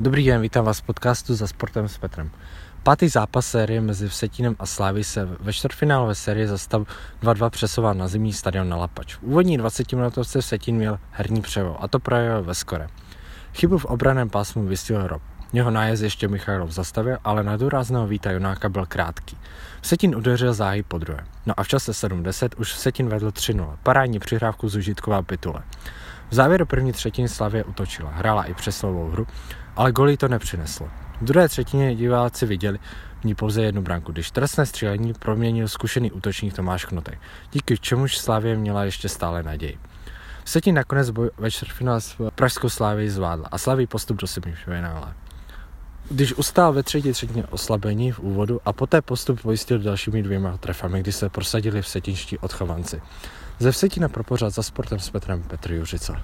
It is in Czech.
Dobrý den, vítám vás v podcastu za sportem s Petrem. Pátý zápas série mezi Vsetinem a Slávy se ve čtvrtfinálové sérii za stav 2-2 přesoval na zimní stadion na Lapač. V úvodní 20 minutovce Vsetin měl herní převo a to projevil ve skore. Chybu v obraném pásmu vystihl Rob. Jeho nájezd ještě Michailov zastavil, ale na důrazného víta Jonáka byl krátký. Vsetin udeřil záhy po druhé. No a v čase 7-10 už Vsetin vedl 3-0. Parádní přihrávku zužitková Pitule. V závěru první třetiny Slavě utočila, hrála i přeslovou hru, ale goly to nepřineslo. V druhé třetině diváci viděli v ní pouze jednu branku, když trestné střílení proměnil zkušený útočník Tomáš Knotek, díky čemuž Slávě měla ještě stále naději. Vsetin nakonec boj ve čtvrtfinále s Pražskou Slávy zvládla a slaví postup do semifinále. Když ustál ve třetí třetině oslabení v úvodu a poté postup pojistil dalšími dvěma trefami, kdy se prosadili v setinští odchovanci. Ze Vsetina pro pořád za sportem s Petrem Petr Juřica.